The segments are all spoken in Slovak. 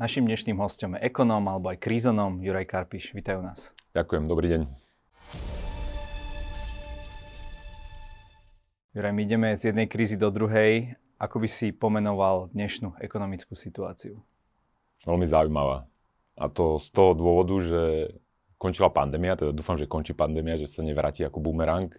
Našim dnešným hostom je ekonóm alebo aj krízonom Juraj Karpiš. Vítajú nás. Ďakujem, dobrý deň. Juraj, my ideme z jednej krízy do druhej. Ako by si pomenoval dnešnú ekonomickú situáciu? Veľmi zaujímavá. A to z toho dôvodu, že končila pandémia, teda dúfam, že končí pandémia, že sa nevráti ako bumerang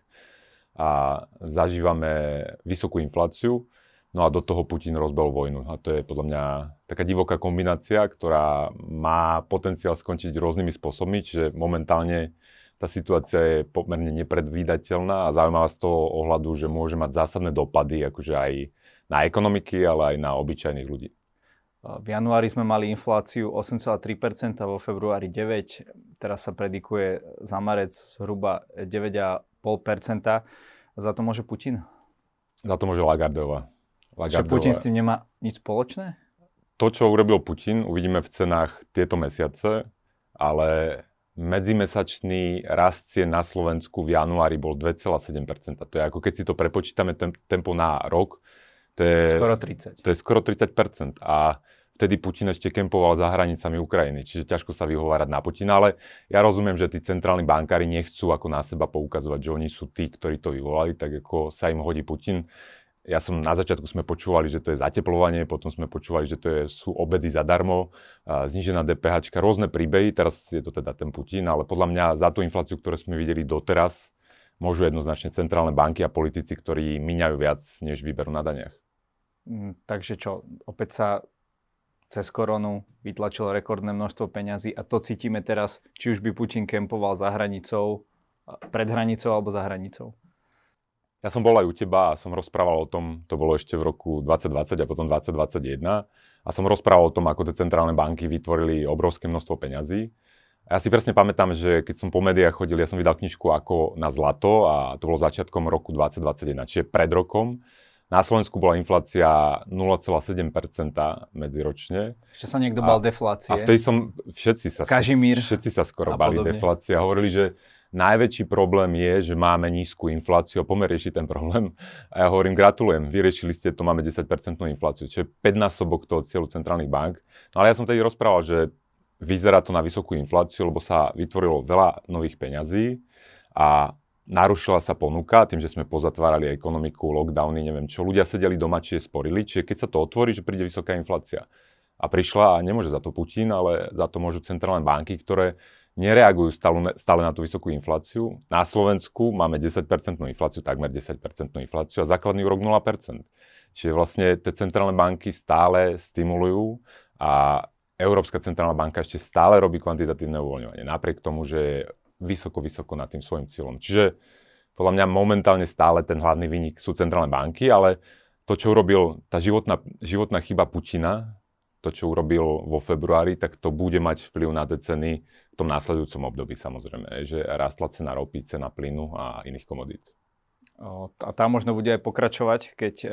a zažívame vysokú infláciu No a do toho Putin rozbel vojnu. A to je podľa mňa taká divoká kombinácia, ktorá má potenciál skončiť rôznymi spôsobmi, čiže momentálne tá situácia je pomerne nepredvídateľná a zaujímavá z toho ohľadu, že môže mať zásadné dopady akože aj na ekonomiky, ale aj na obyčajných ľudí. V januári sme mali infláciu 8,3%, vo februári 9%, teraz sa predikuje za marec zhruba 9,5%. Za to môže Putin? Za to môže Lagardová. Lagardová. Čiže Putin s tým nemá nič spoločné? To, čo urobil Putin, uvidíme v cenách tieto mesiace, ale medzimesačný rast cien na Slovensku v januári bol 2,7%. To je ako keď si to prepočítame tempo na rok, to je skoro 30. To je skoro 30%. A vtedy Putin ešte kempoval za hranicami Ukrajiny, čiže ťažko sa vyhovárať na Putina, ale ja rozumiem, že tí centrálni bankári nechcú ako na seba poukazovať, že oni sú tí, ktorí to vyvolali, tak ako sa im hodí Putin ja som na začiatku sme počúvali, že to je zateplovanie, potom sme počúvali, že to je, sú obedy zadarmo, a znižená DPH, rôzne príbehy, teraz je to teda ten Putin, ale podľa mňa za tú infláciu, ktorú sme videli doteraz, môžu jednoznačne centrálne banky a politici, ktorí míňajú viac, než vyberú na daniach. Mm, takže čo, opäť sa cez koronu vytlačilo rekordné množstvo peňazí a to cítime teraz, či už by Putin kempoval za hranicou, pred hranicou alebo za hranicou? Ja som bol aj u teba a som rozprával o tom, to bolo ešte v roku 2020 a potom 2021, a som rozprával o tom, ako tie centrálne banky vytvorili obrovské množstvo peňazí. A ja si presne pamätám, že keď som po médiách chodil, ja som vydal knižku ako na zlato a to bolo začiatkom roku 2021, čiže pred rokom. Na Slovensku bola inflácia 0,7% medziročne. Ešte sa niekto bal deflácie. A vtedy som, všetci sa, Kažimír všetci sa skoro bali deflácie a hovorili, že Najväčší problém je, že máme nízku infláciu a pomer rieši ten problém. A ja hovorím, gratulujem, vyriešili ste to, máme 10% infláciu, čo je 5 násobok toho cieľu centrálnych bank. No ale ja som tedy rozprával, že vyzerá to na vysokú infláciu, lebo sa vytvorilo veľa nových peňazí a narušila sa ponuka tým, že sme pozatvárali ekonomiku, lockdowny, neviem čo. Ľudia sedeli doma, či je sporili, čiže keď sa to otvorí, že príde vysoká inflácia. A prišla a nemôže za to Putin, ale za to môžu centrálne banky, ktoré nereagujú stále, na tú vysokú infláciu. Na Slovensku máme 10% infláciu, takmer 10% infláciu a základný úrok 0%. Čiže vlastne tie centrálne banky stále stimulujú a Európska centrálna banka ešte stále robí kvantitatívne uvoľňovanie, napriek tomu, že je vysoko, vysoko nad tým svojim cieľom. Čiže podľa mňa momentálne stále ten hlavný výnik sú centrálne banky, ale to, čo urobil tá životná, životná chyba Putina, to, čo urobil vo februári, tak to bude mať vplyv na tie ceny v tom následujúcom období samozrejme, že rastla cena ropy, cena plynu a iných komodít. A tá možno bude aj pokračovať, keď e,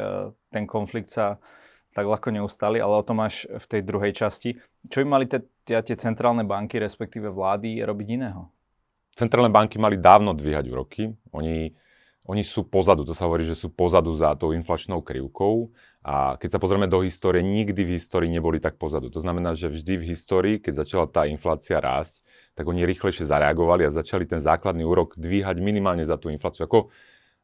ten konflikt sa tak ľahko neustali, ale o tom máš v tej druhej časti. Čo by mali tie, tie centrálne banky, respektíve vlády, robiť iného? Centrálne banky mali dávno dvíhať úroky. Oni, oni sú pozadu, to sa hovorí, že sú pozadu za tou inflačnou krivkou a keď sa pozrieme do histórie, nikdy v histórii neboli tak pozadu. To znamená, že vždy v histórii, keď začala tá inflácia rásť, tak oni rýchlejšie zareagovali a začali ten základný úrok dvíhať minimálne za tú infláciu. Ako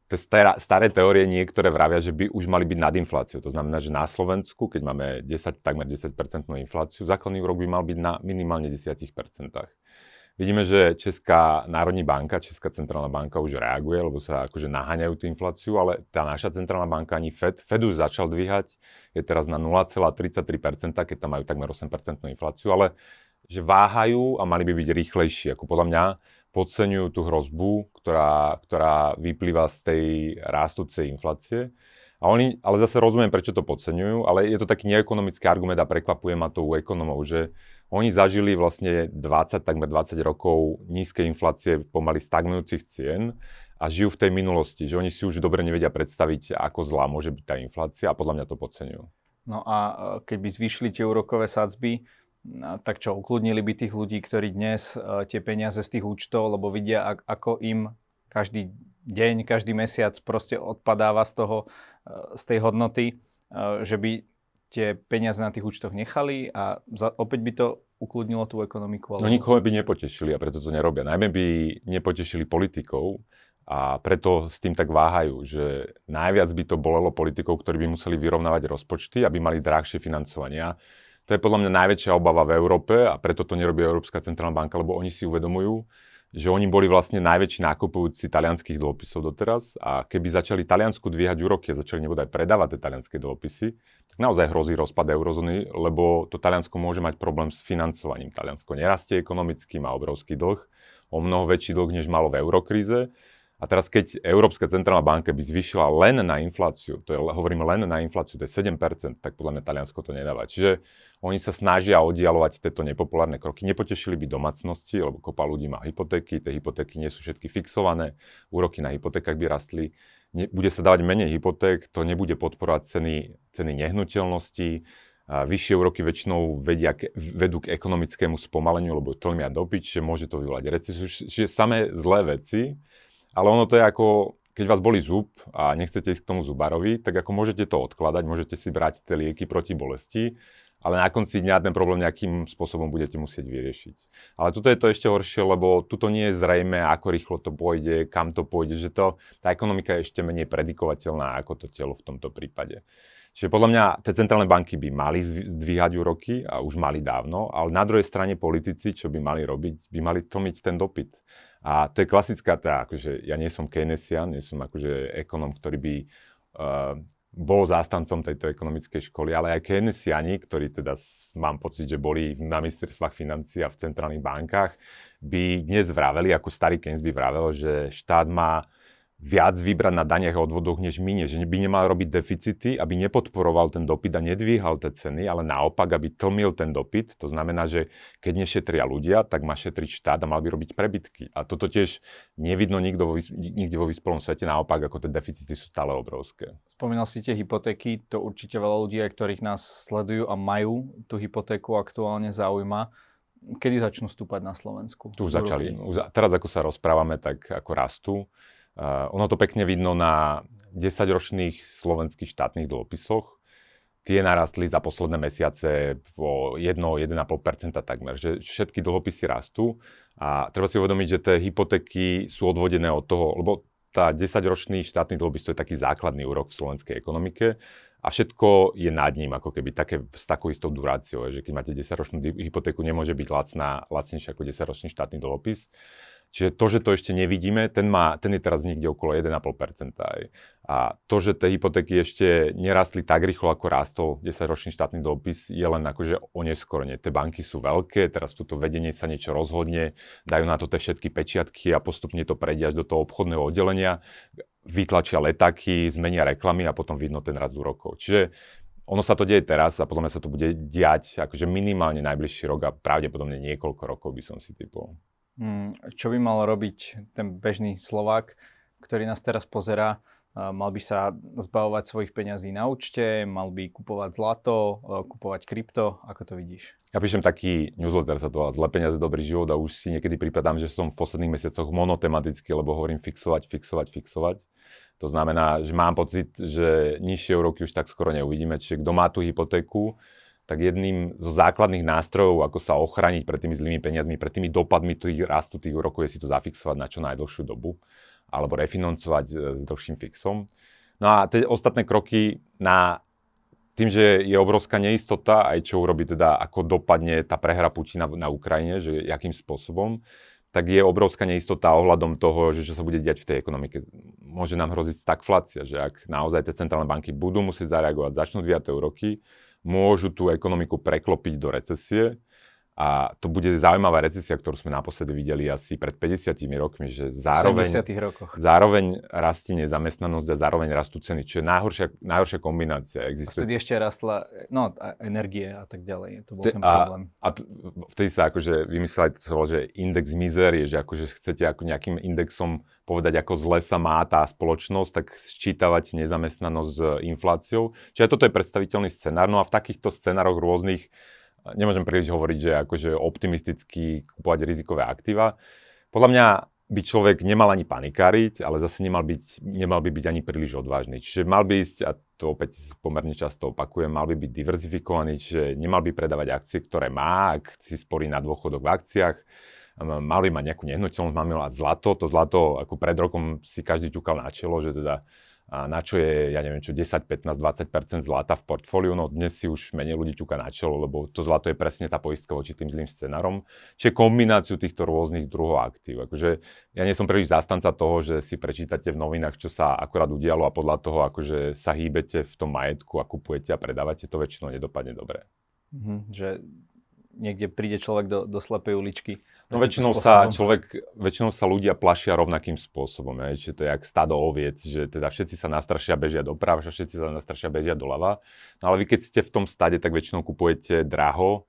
tie staré, teórie niektoré vravia, že by už mali byť nad infláciou. To znamená, že na Slovensku, keď máme 10, takmer 10% infláciu, základný úrok by mal byť na minimálne 10%. Vidíme, že Česká národní banka, Česká centrálna banka už reaguje, lebo sa akože naháňajú tú infláciu, ale tá naša centrálna banka ani Fed, Fed už začal dvíhať, je teraz na 0,33%, keď tam majú takmer 8% infláciu, ale že váhajú a mali by byť rýchlejší. Ako podľa mňa podceňujú tú hrozbu, ktorá, ktorá vyplýva z tej rástúcej inflácie. A oni, ale zase rozumiem, prečo to podceňujú, ale je to taký neekonomický argument a prekvapuje ma to u ekonomov, že oni zažili vlastne 20, takmer 20 rokov nízkej inflácie, pomaly stagnujúcich cien a žijú v tej minulosti, že oni si už dobre nevedia predstaviť, ako zlá môže byť tá inflácia a podľa mňa to podceňujú. No a e, keby zvýšili tie úrokové sadzby, tak čo, ukludnili by tých ľudí, ktorí dnes e, tie peniaze z tých účtov, lebo vidia, ako im každý deň, každý mesiac proste odpadáva z toho, e, z tej hodnoty, že by tie peniaze na tých účtoch nechali a za, opäť by to ukludnilo tú ekonomiku? Ale... No nikoho by nepotešili a preto to nerobia. Najmä by nepotešili politikov a preto s tým tak váhajú, že najviac by to bolelo politikov, ktorí by museli vyrovnávať rozpočty, aby mali drahšie financovania. To je podľa mňa najväčšia obava v Európe a preto to nerobí Európska centrálna banka, lebo oni si uvedomujú, že oni boli vlastne najväčší nákupujúci talianských dlhopisov doteraz a keby začali Taliansku dvíhať úroky a začali nebodaj predávať tie talianské dlhopisy, naozaj hrozí rozpad eurozóny, lebo to Taliansko môže mať problém s financovaním. Taliansko nerastie ekonomicky, má obrovský dlh, o mnoho väčší dlh, než malo v eurokríze a teraz, keď Európska centrálna banka by zvyšila len na infláciu, to je, hovorím len na infláciu, to je 7%, tak podľa mňa Taliansko to nedáva. Čiže oni sa snažia oddialovať tieto nepopulárne kroky. Nepotešili by domácnosti, lebo kopa ľudí má hypotéky, tie hypotéky nie sú všetky fixované, úroky na hypotékach by rastli, ne, bude sa dávať menej hypoték, to nebude podporovať ceny, ceny nehnuteľností, a vyššie úroky väčšinou vedia, vedú k ekonomickému spomaleniu, lebo tlmia dopyt, že môže to vyvolať recesiu. Čiže samé zlé veci ale ono to je ako, keď vás boli zub a nechcete ísť k tomu zubarovi, tak ako môžete to odkladať, môžete si brať tie lieky proti bolesti, ale na konci dňa ten problém nejakým spôsobom budete musieť vyriešiť. Ale tuto je to ešte horšie, lebo tuto nie je zrejme, ako rýchlo to pôjde, kam to pôjde, že to, tá ekonomika je ešte menej predikovateľná ako to telo v tomto prípade. Čiže podľa mňa tie centrálne banky by mali zdvíhať úroky a už mali dávno, ale na druhej strane politici, čo by mali robiť, by mali tlmiť ten dopyt. A to je klasická tá, akože ja nie som Keynesian, nie som akože ekonom, ktorý by uh, bol zástancom tejto ekonomickej školy, ale aj Keynesiani, ktorí teda mám pocit, že boli na ministerstvách financií a v centrálnych bankách, by dnes vraveli, ako starý Keynes by vravel, že štát má viac vybrať na daniach a odvodoch než minie, že by nemal robiť deficity, aby nepodporoval ten dopyt a nedvíhal tie ceny, ale naopak, aby tlmil ten dopyt. To znamená, že keď nešetria ľudia, tak má šetriť štát a mal by robiť prebytky. A toto tiež nevidno nikto vo, nikde vo vyspelom svete, naopak, ako tie deficity sú stále obrovské. Spomínal si tie hypotéky, to určite veľa ľudí, ktorých nás sledujú a majú tú hypotéku aktuálne zaujíma. Kedy začnú stúpať na Slovensku? Tu už začali. Teraz ako sa rozprávame, tak ako rastú. Uh, ono to pekne vidno na 10-ročných slovenských štátnych dlhopisoch. Tie narastli za posledné mesiace o 1-1,5% takmer, že všetky dlhopisy rastú a treba si uvedomiť, že tie hypotéky sú odvodené od toho, lebo tá 10-ročný štátny dlhopis to je taký základný úrok v slovenskej ekonomike a všetko je nad ním, ako keby také, s takou istou duráciou, že keď máte 10-ročnú hypotéku, nemôže byť lacná, lacnejšia ako 10-ročný štátny dlhopis. Čiže to, že to ešte nevidíme, ten, má, ten je teraz niekde okolo 1,5%. A to, že tie hypotéky ešte nerastli tak rýchlo, ako rástol 10-ročný štátny dopis, je len akože oneskorene. Tie banky sú veľké, teraz toto vedenie sa niečo rozhodne, dajú na to tie všetky pečiatky a postupne to prejde až do toho obchodného oddelenia, vytlačia letáky, zmenia reklamy a potom vidno ten rast úrokov. Čiže ono sa to deje teraz a potom sa to bude diať akože minimálne najbližší rok a pravdepodobne niekoľko rokov by som si typoval. Hmm, čo by mal robiť ten bežný Slovák, ktorý nás teraz pozerá? Mal by sa zbavovať svojich peňazí na účte, mal by kupovať zlato, kupovať krypto, ako to vidíš? Ja píšem taký newsletter sa to Zle peniaze, dobrý život a už si niekedy pripadám, že som v posledných mesiacoch monotematicky, lebo hovorím fixovať, fixovať, fixovať. To znamená, že mám pocit, že nižšie úroky už tak skoro neuvidíme. Čiže kto má tú hypotéku, tak jedným zo základných nástrojov, ako sa ochrániť pred tými zlými peniazmi, pred tými dopadmi tých rastu tých úrokov, je si to zafixovať na čo najdlhšiu dobu alebo refinancovať e, s dlhším fixom. No a tie ostatné kroky na tým, že je obrovská neistota, aj čo urobí teda, ako dopadne tá prehra Putina na Ukrajine, že akým spôsobom, tak je obrovská neistota ohľadom toho, že čo sa bude diať v tej ekonomike. Môže nám hroziť stagflácia, že ak naozaj tie centrálne banky budú musieť zareagovať, začnú dvíjať úroky, môžu tú ekonomiku preklopiť do recesie. A to bude zaujímavá recesia, ktorú sme naposledy videli asi pred 50 rokmi, že zároveň, rokoch. zároveň rastie nezamestnanosť a zároveň rastú ceny, čo je najhoršia, najhoršia kombinácia. Existuje... A vtedy ešte rastla no, energie a tak ďalej. To bol ten problém. A, a vtedy sa akože vymysleli, to sa volá, že index mizerie, že akože chcete ako nejakým indexom povedať, ako zle sa má tá spoločnosť, tak sčítavať nezamestnanosť s infláciou. Čiže toto je predstaviteľný scenár. No a v takýchto scenároch rôznych nemôžem príliš hovoriť, že akože optimisticky kupovať rizikové aktíva. Podľa mňa by človek nemal ani panikáriť, ale zase nemal, byť, nemal by byť ani príliš odvážny. Čiže mal by ísť, a to opäť pomerne často opakujem, mal by byť diverzifikovaný, čiže nemal by predávať akcie, ktoré má, ak si sporí na dôchodok v akciách, mal by mať nejakú nehnuteľnosť, mal by mať zlato, to zlato, ako pred rokom si každý ťukal na čelo, že teda a na čo je, ja neviem čo, 10, 15, 20% zlata v portfóliu, no dnes si už menej ľudí ťuka na čelo, lebo to zlato je presne tá poistka voči tým zlým scenárom. Čiže kombináciu týchto rôznych druhov aktív. Akože ja nie som príliš zastanca toho, že si prečítate v novinách, čo sa akorát udialo a podľa toho, akože sa hýbete v tom majetku a kupujete a predávate, to väčšinou nedopadne dobre. Mm-hmm, že niekde príde človek do, do slepej uličky. No väčšinou sa, človek, väčšinou sa ľudia plašia rovnakým spôsobom. Je, že to je jak stado oviec, že teda všetci sa nastrašia, bežia doprava, všetci sa nastrašia, bežia doľava. No ale vy keď ste v tom stade, tak väčšinou kupujete draho,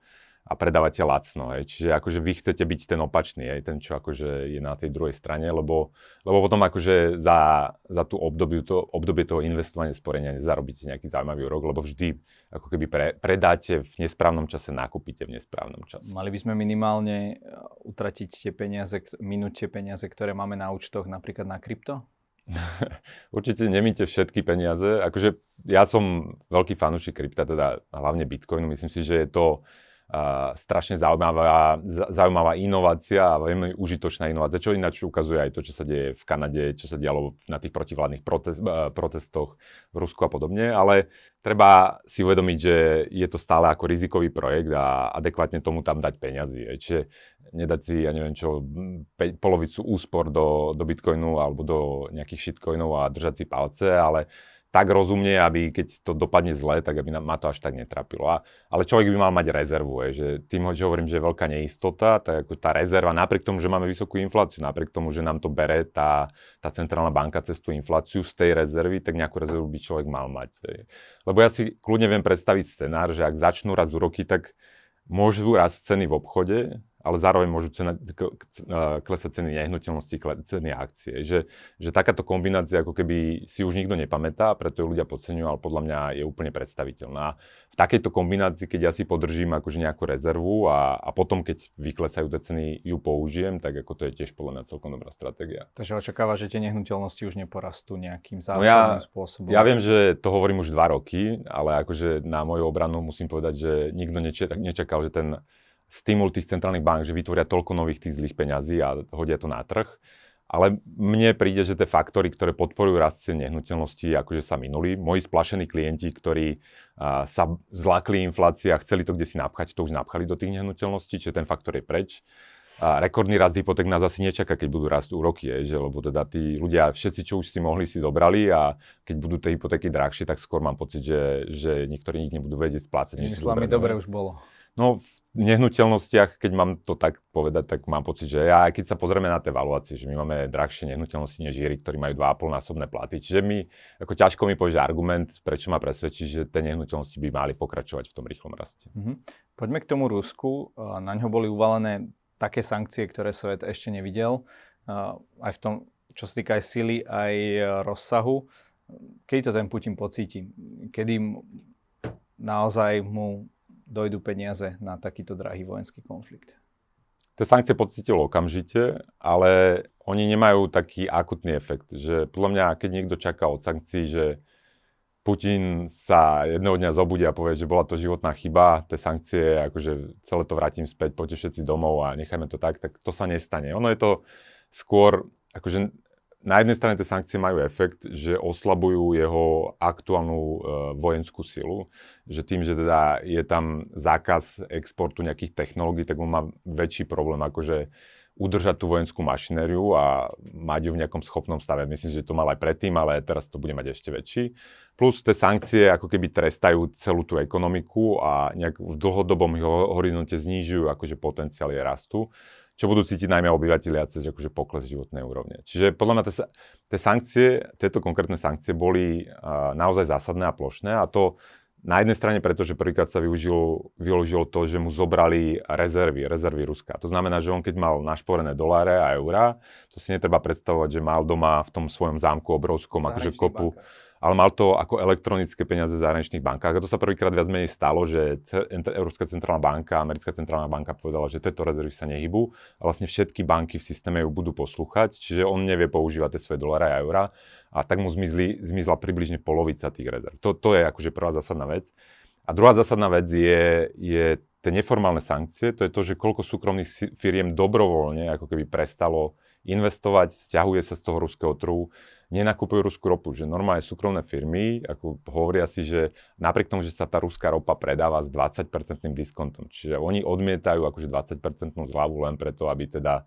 a predávate lacno. Hej. Čiže akože vy chcete byť ten opačný, hej, ten, čo akože je na tej druhej strane, lebo, lebo potom akože za, za tú obdobie, to, obdobie toho investovania sporenia nezarobíte nejaký zaujímavý rok, lebo vždy ako keby pre, predáte v nesprávnom čase, nakúpite v nesprávnom čase. Mali by sme minimálne e, utratiť tie peniaze, minúť tie peniaze, ktoré máme na účtoch napríklad na krypto? Určite nemíte všetky peniaze. Akože ja som veľký fanúšik krypta, teda hlavne Bitcoinu. Myslím si, že je to strašne zaujímavá, zaujímavá inovácia a veľmi užitočná inovácia, čo ináč ukazuje aj to, čo sa deje v Kanade, čo sa dialo na tých protivládnych protest, protestoch v Rusku a podobne, ale treba si uvedomiť, že je to stále ako rizikový projekt a adekvátne tomu tam dať peniazy. Čiže nedať si, ja neviem čo, polovicu úspor do, do Bitcoinu alebo do nejakých shitcoinov a držať si palce, ale tak rozumne, aby keď to dopadne zle, tak aby ma to až tak netrapilo. A, ale človek by mal mať rezervu, je, že tým, že hovorím, že je veľká neistota, tak ako tá rezerva, napriek tomu, že máme vysokú infláciu, napriek tomu, že nám to bere tá, tá centrálna banka cez tú infláciu z tej rezervy, tak nejakú rezervu by človek mal mať. Je. Lebo ja si kľudne viem predstaviť scenár, že ak začnú raz úroky, tak môžu raz ceny v obchode, ale zároveň môžu cena, klesať ceny nehnuteľnosti, ceny akcie. Že, že takáto kombinácia ako keby si už nikto nepamätá, preto ju ľudia podceňujú, ale podľa mňa je úplne predstaviteľná. V takejto kombinácii, keď ja si podržím akože nejakú rezervu a, a potom, keď vyklesajú tie ceny, ju použijem, tak ako to je tiež podľa mňa celkom dobrá stratégia. Takže očakáva, že tie nehnuteľnosti už neporastú nejakým zásadným no ja, spôsobom. Ja viem, že to hovorím už dva roky, ale akože na moju obranu musím povedať, že nikto nečakal, že ten stimul tých centrálnych bank, že vytvoria toľko nových tých zlých peňazí a hodia to na trh. Ale mne príde, že tie faktory, ktoré podporujú rast cien nehnuteľností, akože sa minuli. Moji splašení klienti, ktorí uh, sa zlakli inflácia a chceli to kde si napchať, to už napchali do tých nehnuteľností, čiže ten faktor je preč. A rekordný rast hypoték nás asi nečaká, keď budú rásť úroky, je, že, lebo teda tí ľudia, všetci, čo už si mohli, si zobrali a keď budú tie hypotéky drahšie, tak skôr mám pocit, že, že niektorí nikdy nebudú vedieť splácať. Myslím, dobre už bolo. No v nehnuteľnostiach, keď mám to tak povedať, tak mám pocit, že ja, keď sa pozrieme na tie valuácie, že my máme drahšie nehnuteľnosti než Jiri, ktorí majú 2,5 násobné platy. Čiže mi, ako ťažko mi povieš argument, prečo ma presvedčí, že tie nehnuteľnosti by mali pokračovať v tom rýchlom raste. Mm-hmm. Poďme k tomu Rusku. Na ňo boli uvalené také sankcie, ktoré svet ešte nevidel. Aj v tom, čo sa týka aj sily, aj rozsahu. Kedy to ten Putin pocíti? Kedy naozaj mu dojdú peniaze na takýto drahý vojenský konflikt? Tie sankcie pocítil okamžite, ale oni nemajú taký akutný efekt. Že podľa mňa, keď niekto čaká od sankcií, že Putin sa jedného dňa zobudí a povie, že bola to životná chyba, tie sankcie, akože celé to vrátim späť, poďte všetci domov a nechajme to tak, tak to sa nestane. Ono je to skôr, akože na jednej strane tie sankcie majú efekt, že oslabujú jeho aktuálnu e, vojenskú silu, že tým, že teda je tam zákaz exportu nejakých technológií, tak on má väčší problém akože udržať tú vojenskú mašinériu a mať ju v nejakom schopnom stave. Myslím, že to mal aj predtým, ale teraz to bude mať ešte väčší. Plus tie sankcie ako keby trestajú celú tú ekonomiku a nejak v dlhodobom horizonte znižujú akože potenciál jej rastu čo budú cítiť najmä obyvateľia cez akože pokles životnej úrovne. Čiže podľa mňa tie sankcie, tieto konkrétne sankcie boli uh, naozaj zásadné a plošné a to na jednej strane preto, že prvýkrát sa využilo, využilo to, že mu zobrali rezervy, rezervy Ruska. To znamená, že on keď mal našporené doláre a eurá, to si netreba predstavovať, že mal doma v tom svojom zámku obrovskom akože kopu, banka ale mal to ako elektronické peniaze v zahraničných bankách. A to sa prvýkrát viac menej stalo, že Európska centrálna banka, Americká centrálna banka povedala, že tieto rezervy sa nehybu a vlastne všetky banky v systéme ju budú poslúchať, čiže on nevie používať tie svoje dolary a eurá a tak mu zmizli, zmizla približne polovica tých rezerv. To, to je akože prvá zásadná vec. A druhá zásadná vec je, je tie neformálne sankcie, to je to, že koľko súkromných firiem dobrovoľne ako keby prestalo investovať, stiahuje sa z toho ruského trhu, nenakupujú ruskú ropu, že normálne súkromné firmy ako hovoria si, že napriek tomu, že sa tá ruská ropa predáva s 20% diskontom, čiže oni odmietajú akože 20% zľavu len preto, aby teda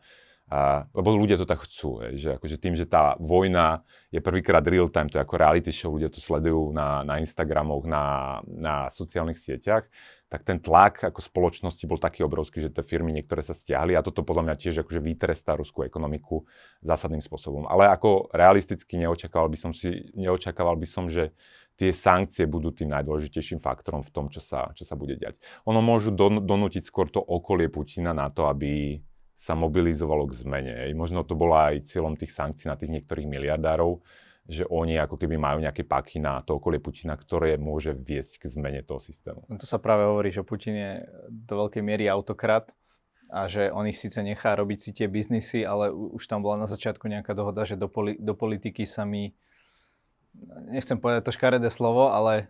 a, lebo ľudia to tak chcú, hej, že akože tým, že tá vojna je prvýkrát real time, to je ako reality show, ľudia to sledujú na, na Instagramoch, na, na sociálnych sieťach, tak ten tlak ako spoločnosti bol taký obrovský, že tie firmy niektoré sa stiahli a toto podľa mňa tiež akože vytrestá ruskú ekonomiku zásadným spôsobom. Ale ako realisticky neočakával by som, si, neočakával by som, že tie sankcie budú tým najdôležitejším faktorom v tom, čo sa, čo sa bude diať. Ono môžu don, donútiť skôr to okolie Putina na to, aby sa mobilizovalo k zmene. Možno to bola aj cieľom tých sankcií na tých niektorých miliardárov, že oni ako keby majú nejaké paky na to okolie Putina, ktoré môže viesť k zmene toho systému. No to sa práve hovorí, že Putin je do veľkej miery autokrat a že on ich síce nechá robiť si tie biznisy, ale už tam bola na začiatku nejaká dohoda, že do, poli- do politiky sa mi, nechcem povedať to škaredé slovo, ale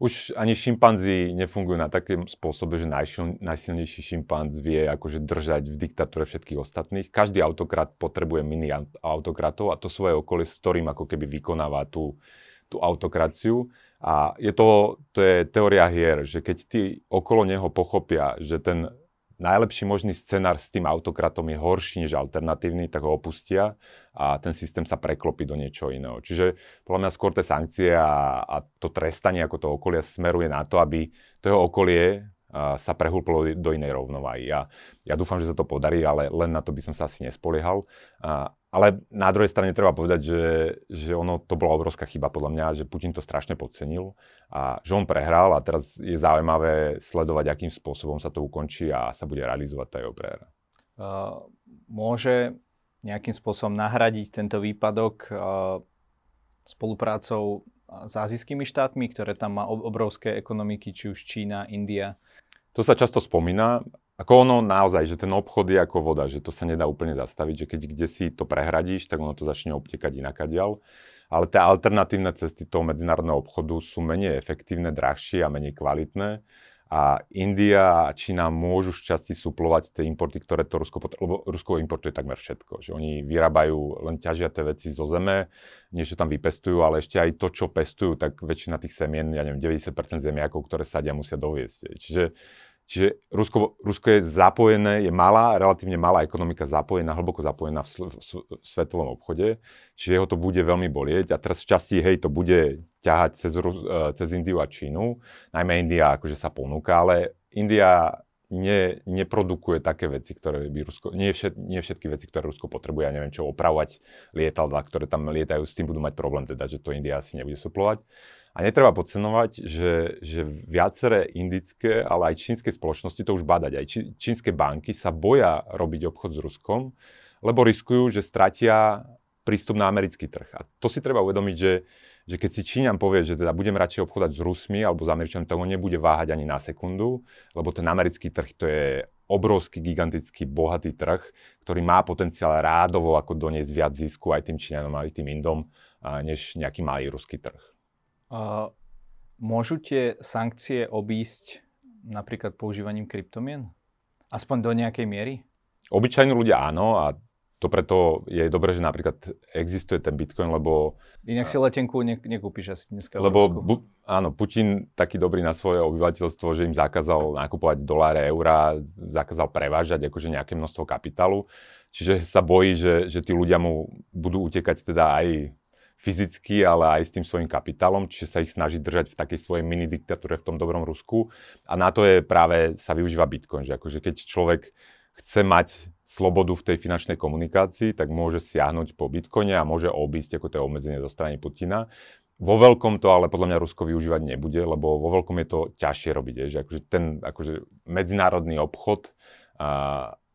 už ani šimpanzi nefungujú na takém spôsobe, že najsil, najsilnejší šimpanz vie akože držať v diktatúre všetkých ostatných. Každý autokrat potrebuje mini autokratov a to svoje okolie, s ktorým ako keby vykonáva tú, tú autokraciu. A je to, to je teória hier, že keď tí okolo neho pochopia, že ten najlepší možný scenár s tým autokratom je horší než alternatívny, tak ho opustia a ten systém sa preklopí do niečo iného. Čiže podľa mňa skôr tie sankcie a, a to trestanie ako to okolia smeruje na to, aby to jeho okolie sa prehúplo do inej rovnováhy. Ja, ja dúfam, že sa to podarí, ale len na to by som sa asi nespoliehal. Ale na druhej strane treba povedať, že, že ono to bola obrovská chyba podľa mňa, že Putin to strašne podcenil a že on prehral a teraz je zaujímavé sledovať, akým spôsobom sa to ukončí a sa bude realizovať tá jeho prehra. Môže nejakým spôsobom nahradiť tento výpadok spoluprácou s azijskými štátmi, ktoré tam má obrovské ekonomiky, či už Čína, India? To sa často spomína. Ako ono naozaj, že ten obchod je ako voda, že to sa nedá úplne zastaviť, že keď kde si to prehradíš, tak ono to začne obtekať inakadiaľ. Ale tie alternatívne cesty toho medzinárodného obchodu sú menej efektívne, drahšie a menej kvalitné. A India a Čína môžu šťastí suplovať tie importy, ktoré to Rusko potrebuje, lebo Rusko importuje takmer všetko. Že oni vyrábajú, len ťažia tie veci zo zeme, niečo tam vypestujú, ale ešte aj to, čo pestujú, tak väčšina tých semien, ja neviem, 90% zemiakov, ktoré sadia, musia doviesť. Čiže Čiže Rusko, Rusko je zapojené, je malá, relatívne malá ekonomika zapojená, hlboko zapojená v, v, v svetovom obchode, čiže jeho to bude veľmi bolieť. A teraz v časti, hej, to bude ťahať cez, e, cez Indiu a Čínu, najmä India akože sa ponúka, ale India ne, neprodukuje také veci, ktoré by Rusko, nie, všet, nie všetky veci, ktoré Rusko potrebuje, ja neviem čo, opravovať lietadla, ktoré tam lietajú, s tým budú mať problém, teda, že to India asi nebude suplovať. A netreba podcenovať, že, že viaceré indické, ale aj čínske spoločnosti to už badať. Aj čínske banky sa boja robiť obchod s Ruskom, lebo riskujú, že stratia prístup na americký trh. A to si treba uvedomiť, že, že keď si Číňan povie, že teda budem radšej obchodať s Rusmi alebo s Američanmi, to nebude váhať ani na sekundu, lebo ten americký trh to je obrovský, gigantický, bohatý trh, ktorý má potenciál rádovo ako doniesť viac zisku aj tým Číňanom, aj tým Indom, než nejaký malý ruský trh. Uh, môžu tie sankcie obísť napríklad používaním kryptomien? Aspoň do nejakej miery? Obyčajní ľudia áno a to preto je dobré, že napríklad existuje ten Bitcoin, lebo... Inak si letenku ne, nekúpiš asi dneska Lebo bu, áno, Putin taký dobrý na svoje obyvateľstvo, že im zakázal nakupovať doláre, eurá, zakázal prevážať akože nejaké množstvo kapitálu. Čiže sa bojí, že, že tí ľudia mu budú utekať teda aj fyzicky, ale aj s tým svojim kapitálom, čiže sa ich snaží držať v takej svojej mini diktatúre v tom dobrom Rusku. A na to je práve, sa využíva Bitcoin, že akože keď človek chce mať slobodu v tej finančnej komunikácii, tak môže siahnuť po Bitcoine a môže obísť ako to obmedzenie zo strany Putina. Vo veľkom to ale podľa mňa Rusko využívať nebude, lebo vo veľkom je to ťažšie robiť. Je, že akože ten akože medzinárodný obchod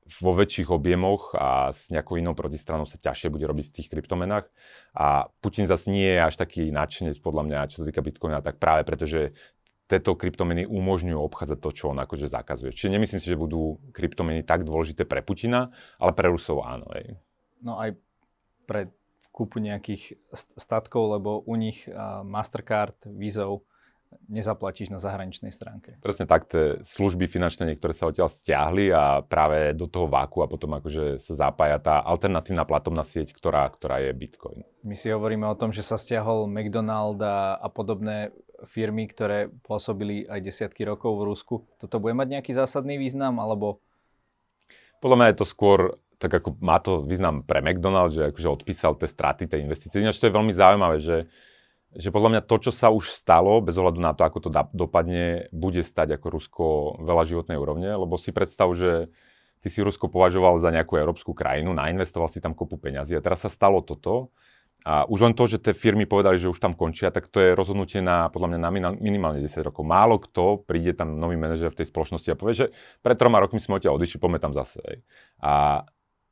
vo väčších objemoch a s nejakou inou protistranou sa ťažšie bude robiť v tých kryptomenách. A Putin zase nie je až taký nadšenec podľa mňa, čo sa týka Bitcoina, tak práve preto, že tieto kryptomeny umožňujú obchádzať to, čo on akože zakazuje. Čiže nemyslím si, že budú kryptomeny tak dôležité pre Putina, ale pre Rusov áno. Ej. No aj pre kúpu nejakých statkov, lebo u nich Mastercard, Vizov nezaplatíš na zahraničnej stránke. Presne tak, tie služby finančné niektoré sa odtiaľ stiahli a práve do toho váku a potom akože sa zapája tá alternatívna platobná sieť, ktorá, ktorá je Bitcoin. My si hovoríme o tom, že sa stiahol McDonald a, a podobné firmy, ktoré pôsobili aj desiatky rokov v Rusku. Toto bude mať nejaký zásadný význam, alebo... Podľa mňa je to skôr tak ako má to význam pre McDonald's, že akože odpísal tie straty, tie investície. Ináč to je veľmi zaujímavé, že že podľa mňa to, čo sa už stalo, bez ohľadu na to, ako to dopadne, bude stať ako Rusko veľa životnej úrovne, lebo si predstav, že ty si Rusko považoval za nejakú európsku krajinu, nainvestoval si tam kopu peňazí a teraz sa stalo toto. A už len to, že tie firmy povedali, že už tam končia, tak to je rozhodnutie na, podľa mňa, na minimálne 10 rokov. Málo kto príde tam nový manažer v tej spoločnosti a povie, že pred troma rokmi sme odtiaľ odišli, poďme tam zase. A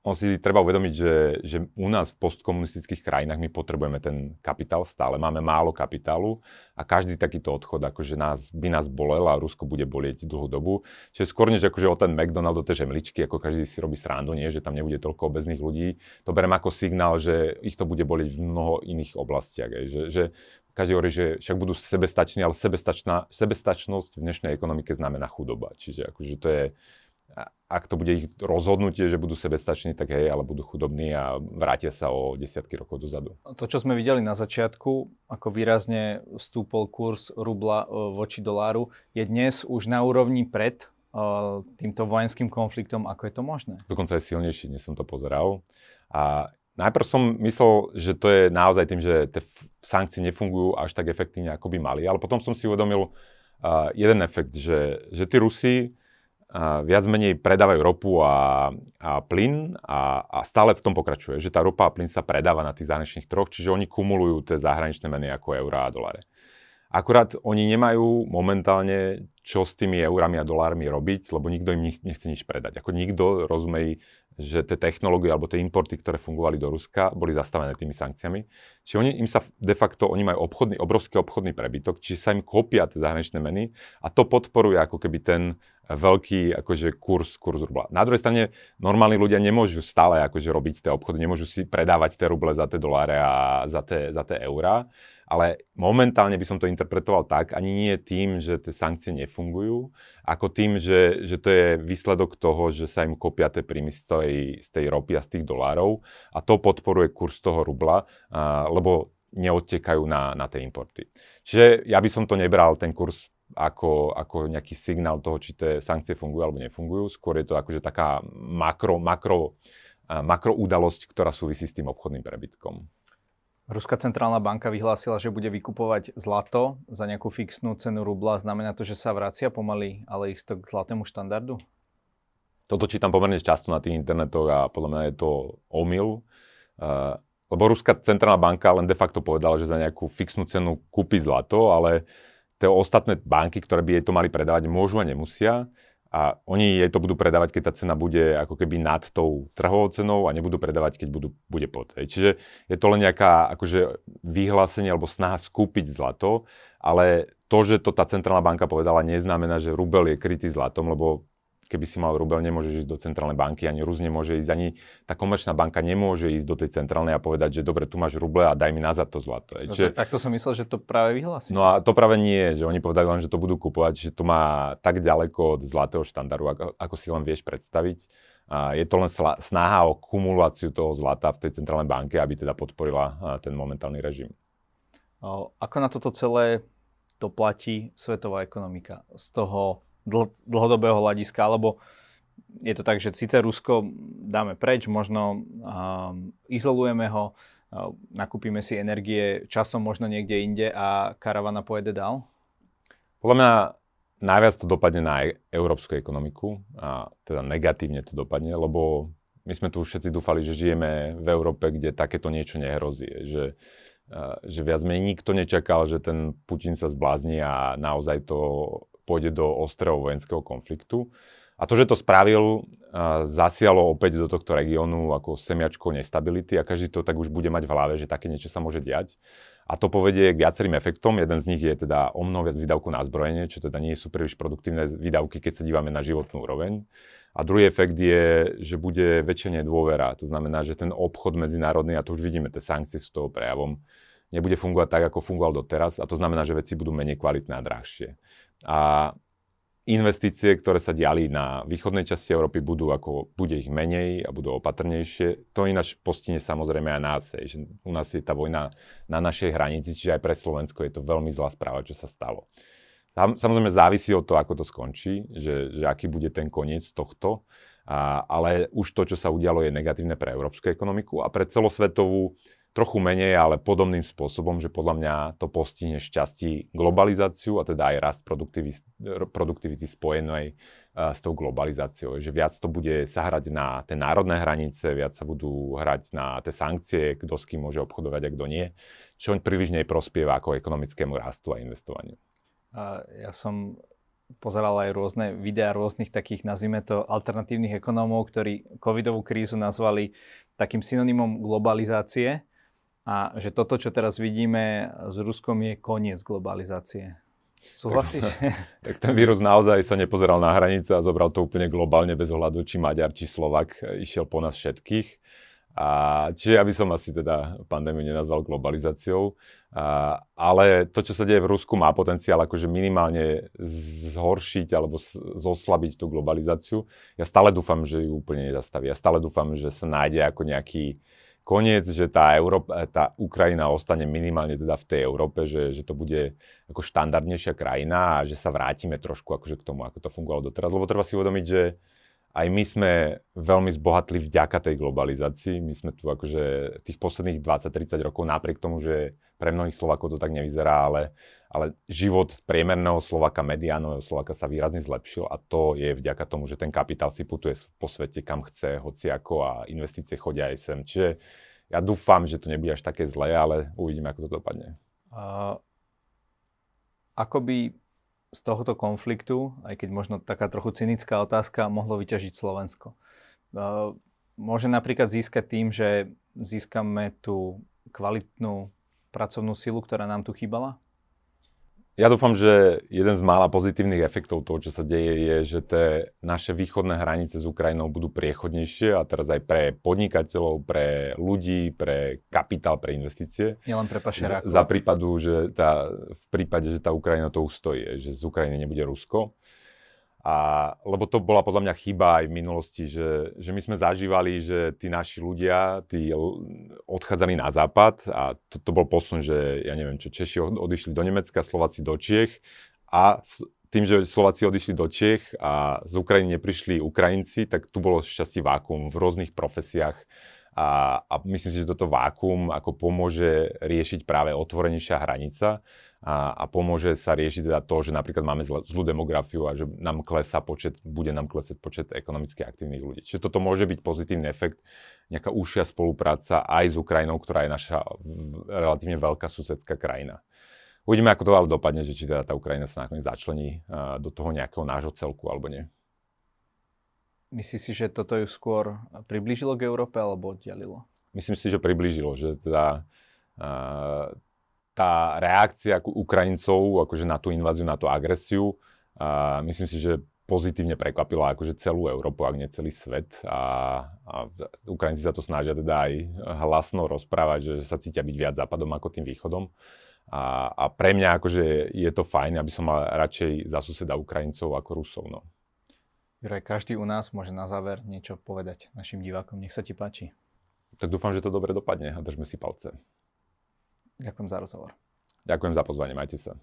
on si treba uvedomiť, že, že u nás v postkomunistických krajinách my potrebujeme ten kapitál stále. Máme málo kapitálu a každý takýto odchod akože nás, by nás bolel a Rusko bude bolieť dlhú dobu. Čiže skôr než akože o ten McDonald, o tie žemličky, ako každý si robí srandu, nie, že tam nebude toľko obezných ľudí, to berem ako signál, že ich to bude bolieť v mnoho iných oblastiach. Aj, že, že každý hovorí, že však budú sebestační, ale sebestačná, sebestačnosť v dnešnej ekonomike znamená chudoba. Čiže akože to je, ak to bude ich rozhodnutie, že budú sebestační, tak hej, ale budú chudobní a vrátia sa o desiatky rokov dozadu. To, čo sme videli na začiatku, ako výrazne stúpol kurz rubla e, voči doláru, je dnes už na úrovni pred e, týmto vojenským konfliktom. Ako je to možné? Dokonca je silnejší, než som to pozeral. A najprv som myslel, že to je naozaj tým, že tie sankcie nefungujú až tak efektívne, ako by mali. Ale potom som si uvedomil uh, jeden efekt, že, že tí Rusi viac menej predávajú ropu a, a plyn a, a stále v tom pokračuje, že tá ropa a plyn sa predáva na tých zahraničných troch, čiže oni kumulujú tie zahraničné meny ako eurá a doláre. Akurát oni nemajú momentálne čo s tými eurami a dolármi robiť, lebo nikto im nechce nič predať. Ako nikto, rozumej, že tie technológie alebo tie importy, ktoré fungovali do Ruska, boli zastavené tými sankciami. Čiže oni, im sa de facto, oni majú obchodný, obrovský obchodný prebytok, čiže sa im kopia tie zahraničné meny a to podporuje ako keby ten veľký akože kurz, kurz rubla. Na druhej strane normálni ľudia nemôžu stále akože robiť tie obchody, nemôžu si predávať tie ruble za tie doláre a za tie, za tie eurá ale momentálne by som to interpretoval tak, ani nie tým, že tie sankcie nefungujú, ako tým, že, že to je výsledok toho, že sa im kopia tie príjmy z tej, z tej ropy a z tých dolárov a to podporuje kurz toho rubla, a, lebo neodtekajú na, na tie importy. Čiže ja by som to nebral, ten kurz ako, ako nejaký signál toho, či tie sankcie fungujú alebo nefungujú. Skôr je to akože taká makro, makro, makro udalosť, ktorá súvisí s tým obchodným prebytkom. Ruská centrálna banka vyhlásila, že bude vykupovať zlato za nejakú fixnú cenu rubla. Znamená to, že sa vracia pomaly, ale isto k zlatému štandardu? Toto čítam pomerne často na tých internetoch a podľa mňa je to omyl. Lebo Ruská centrálna banka len de facto povedala, že za nejakú fixnú cenu kúpi zlato, ale tie ostatné banky, ktoré by jej to mali predávať, môžu a nemusia a oni jej to budú predávať, keď tá cena bude ako keby nad tou trhovou cenou a nebudú predávať, keď budú, bude pod. Hej. Čiže je to len nejaká akože vyhlásenie alebo snaha skúpiť zlato, ale to, že to tá centrálna banka povedala, neznamená, že rubel je krytý zlatom, lebo keby si mal rubel, nemôžeš ísť do centrálnej banky, ani Rus nemôže ísť, ani tá komerčná banka nemôže ísť do tej centrálnej a povedať, že dobre, tu máš ruble a daj mi nazad to zlato. No, Čiže, takto som myslel, že to práve vyhlási. No a to práve nie, že oni povedali len, že to budú kupovať, že to má tak ďaleko od zlatého štandardu, ako, ako si len vieš predstaviť. A je to len snaha o kumuláciu toho zlata v tej centrálnej banke, aby teda podporila ten momentálny režim. Ako na toto celé doplatí svetová ekonomika? Z toho dl- dlhodobého hľadiska, alebo je to tak, že síce Rusko dáme preč, možno um, izolujeme ho, uh, nakúpime si energie časom možno niekde inde a karavana pojede dál? Podľa mňa najviac to dopadne na e- európsku ekonomiku a teda negatívne to dopadne, lebo my sme tu všetci dúfali, že žijeme v Európe, kde takéto niečo nehrozí. Že, že viac menej nikto nečakal, že ten Putin sa zblázni a naozaj to pôjde do ostrého vojenského konfliktu. A to, že to spravil, zasialo opäť do tohto regiónu ako semiačko nestability a každý to tak už bude mať v hlave, že také niečo sa môže diať. A to povedie k viacerým efektom. Jeden z nich je teda o mnoho viac výdavku na zbrojenie, čo teda nie sú príliš produktívne výdavky, keď sa dívame na životnú úroveň. A druhý efekt je, že bude väčšia nedôvera. To znamená, že ten obchod medzinárodný, a to už vidíme, tie sankcie sú toho prejavom, nebude fungovať tak, ako fungoval doteraz. A to znamená, že veci budú menej kvalitné a drahšie. A investície, ktoré sa diali na východnej časti Európy, budú ako, bude ich menej a budú opatrnejšie. To ináč postihne samozrejme aj nás, že u nás je tá vojna na našej hranici, čiže aj pre Slovensko je to veľmi zlá správa, čo sa stalo. Samozrejme závisí od toho, ako to skončí, že, že aký bude ten koniec tohto, a, ale už to, čo sa udialo, je negatívne pre európsku ekonomiku a pre celosvetovú trochu menej, ale podobným spôsobom, že podľa mňa to postihne šťastí globalizáciu a teda aj rast produktivity spojenej s tou globalizáciou. Že viac to bude sa hrať na tie národné hranice, viac sa budú hrať na tie sankcie, kto s kým môže obchodovať a kto nie, čo príliš neprospieva ako ekonomickému rastu a investovaniu. Ja som pozeral aj rôzne videá rôznych takých, nazvime to, alternatívnych ekonómov, ktorí covidovú krízu nazvali takým synonymom globalizácie a že toto, čo teraz vidíme s Ruskom, je koniec globalizácie. Súhlasíš? Tak, tak ten vírus naozaj sa nepozeral na hranice a zobral to úplne globálne bez ohľadu, či Maďar, či Slovak išiel po nás všetkých. A, čiže ja by som asi teda pandémiu nenazval globalizáciou. A, ale to, čo sa deje v Rusku, má potenciál akože minimálne zhoršiť alebo zoslabiť tú globalizáciu. Ja stále dúfam, že ju úplne nezastaví. Ja stále dúfam, že sa nájde ako nejaký koniec, že tá, Európa, tá Ukrajina ostane minimálne teda v tej Európe, že, že to bude ako štandardnejšia krajina a že sa vrátime trošku akože k tomu, ako to fungovalo doteraz. Lebo treba si uvedomiť, že aj my sme veľmi zbohatli vďaka tej globalizácii. My sme tu akože tých posledných 20-30 rokov, napriek tomu, že pre mnohých Slovakov to tak nevyzerá, ale, ale život priemerného Slovaka, mediánového Slovaka sa výrazne zlepšil a to je vďaka tomu, že ten kapitál si putuje po svete kam chce, hociako a investície chodia aj sem. Čiže ja dúfam, že to nebude až také zlé, ale uvidíme, ako to dopadne. Uh, ako by z tohoto konfliktu, aj keď možno taká trochu cynická otázka, mohlo vyťažiť Slovensko. Môže napríklad získať tým, že získame tú kvalitnú pracovnú silu, ktorá nám tu chýbala? Ja dúfam, že jeden z mála pozitívnych efektov toho, čo sa deje, je, že tie naše východné hranice s Ukrajinou budú priechodnejšie a teraz aj pre podnikateľov, pre ľudí, pre kapitál, pre investície. Nielen pre pašerákov. Za, za prípadu, že tá, v prípade, že tá Ukrajina to ustojí, že z Ukrajiny nebude Rusko. A, lebo to bola podľa mňa chyba aj v minulosti, že, že my sme zažívali, že tí naši ľudia, tí odchádzali na západ a to, to bol posun, že ja neviem čo, Češi odišli do Nemecka, Slováci do Čiech a tým, že Slováci odišli do Čiech a z Ukrajiny neprišli Ukrajinci, tak tu bolo šťastie vákum v rôznych profesiách a, a myslím si, že toto vákum ako pomôže riešiť práve otvorenejšia hranica a, a pomôže sa riešiť teda to, že napríklad máme zl- zlú demografiu a že nám klesá počet, bude nám klesať počet ekonomicky aktívnych ľudí. Čiže toto môže byť pozitívny efekt, nejaká užšia spolupráca aj s Ukrajinou, ktorá je naša relatívne veľká susedská krajina. Uvidíme, ako to ale dopadne, že či teda tá Ukrajina sa nakoniec začlení do toho nejakého nášho celku alebo nie. Myslíš si, že toto ju skôr priblížilo k Európe alebo oddialilo? Myslím si, že priblížilo, že teda tá reakcia Ukrajincov akože na tú inváziu, na tú agresiu, a myslím si, že pozitívne prekvapila akože celú Európu, ak nie celý svet. A, a Ukrajinci sa to snažia teda aj hlasno rozprávať, že sa cítia byť viac západom ako tým východom. A, a pre mňa akože je to fajn, aby som mal radšej za suseda Ukrajincov ako Rusov. No. Juraj, každý u nás môže na záver niečo povedať našim divákom. Nech sa ti páči. Tak dúfam, že to dobre dopadne a držme si palce. Ďakujem za rozhovor. Ďakujem za pozvanie, majte sa.